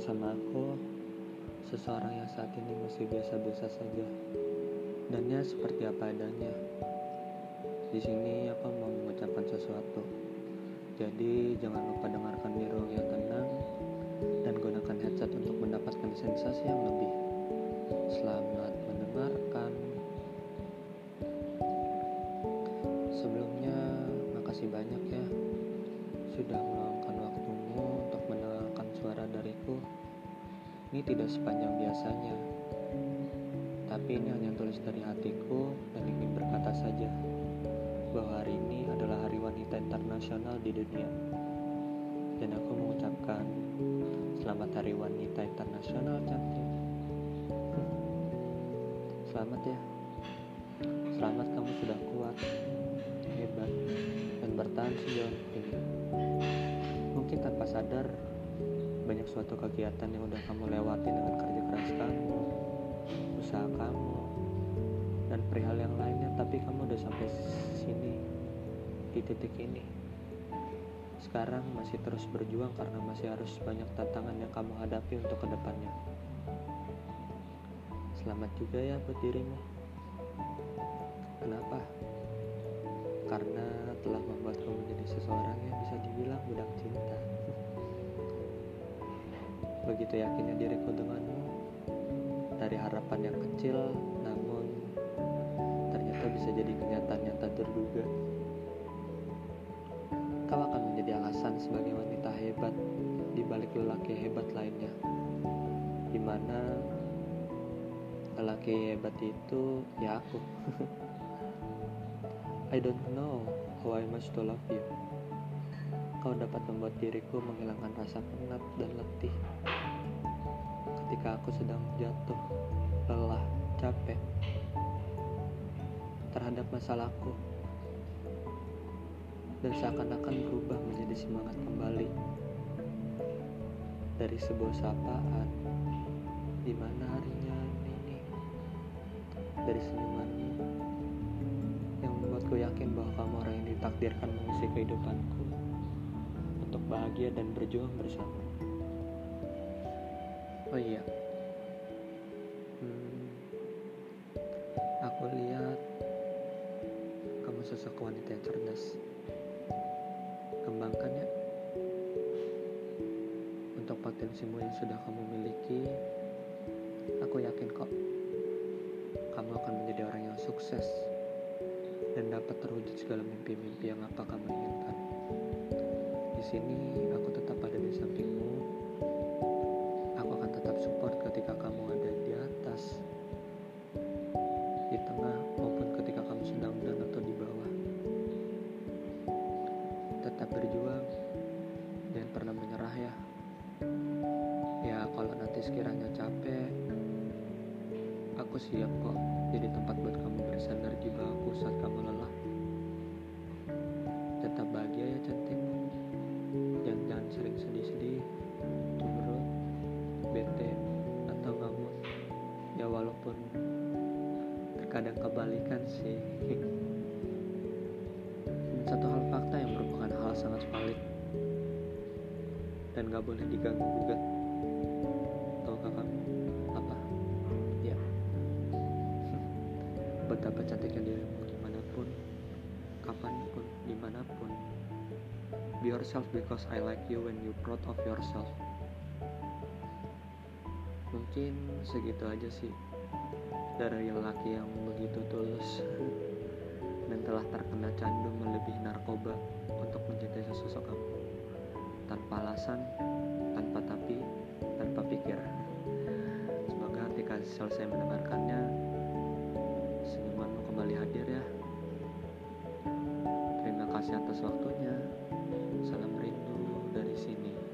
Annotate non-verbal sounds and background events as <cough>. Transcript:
sama aku seseorang yang saat ini masih biasa-biasa saja dan ya seperti apa adanya. Di sini aku mau mengucapkan sesuatu. Jadi jangan lupa dengarkan di ruang yang tenang dan gunakan headset untuk mendapatkan sensasi yang lebih. Selamat mendengarkan. Sebelumnya makasih banyak ya sudah meluangkan Ini tidak sepanjang biasanya, tapi ini hanya tulis dari hatiku dan ingin berkata saja bahwa hari ini adalah Hari Wanita Internasional di dunia. Dan aku mengucapkan selamat Hari Wanita Internasional cantik. Selamat ya. Selamat kamu sudah kuat, hebat, dan bertahan sejauh ini. Mungkin tanpa sadar banyak suatu kegiatan yang udah kamu lewati dengan kerja keras kamu, usaha kamu, dan perihal yang lainnya, tapi kamu udah sampai sini, di titik ini. Sekarang masih terus berjuang karena masih harus banyak tantangan yang kamu hadapi untuk ke depannya. Selamat juga ya buat dirimu. Kenapa? Karena telah membuat kamu menjadi seseorang yang bisa dibilang budak cinta. Begitu yakinnya diriku denganmu Dari harapan yang kecil Namun Ternyata bisa jadi kenyataan yang tak terduga. Kau akan menjadi alasan sebagai wanita hebat Di balik lelaki hebat lainnya Di mana Lelaki hebat itu Ya aku. <laughs> I don't know how I must to love you Kau dapat membuat diriku menghilangkan rasa penat dan letih. Ketika aku sedang jatuh, lelah, capek terhadap masalahku dan seakan-akan berubah menjadi semangat kembali dari sebuah sapaan di mana harinya ini dari senyumanmu yang membuatku yakin bahwa kamu orang yang ditakdirkan mengisi kehidupanku bahagia dan berjuang bersama. Oh iya, hmm, aku lihat kamu sosok wanita yang cerdas. Kembangkan ya. Untuk potensimu yang sudah kamu miliki, aku yakin kok kamu akan menjadi orang yang sukses dan dapat terwujud segala mimpi-mimpi yang apa kamu inginkan. Di sini aku tetap ada di sampingmu support ketika kamu ada di atas, di tengah, maupun ketika kamu sedang down atau di bawah. Tetap berjuang, dan pernah menyerah ya. Ya, kalau nanti sekiranya capek, aku siap kok jadi tempat buat kamu bersandar di bawahku saat kamu lelah. Terkadang kebalikan sih. <laughs> Satu hal fakta yang merupakan hal sangat valid dan gak boleh diganggu gugat. Tahukah kamu apa? Ya. <laughs> Betapa cantiknya dirimu di mana pun, kapan pun, di mana pun. Be yourself because I like you when you proud of yourself mungkin segitu aja sih. Dari lelaki yang begitu tulus dan telah terkena candu melebihi narkoba untuk mencintai sesosok kamu. Tanpa alasan tanpa tapi tanpa pikir. Semoga ketika selesai mendengarkannya. Senyumanmu kembali hadir ya. Terima kasih atas waktunya. Salam rindu dari sini.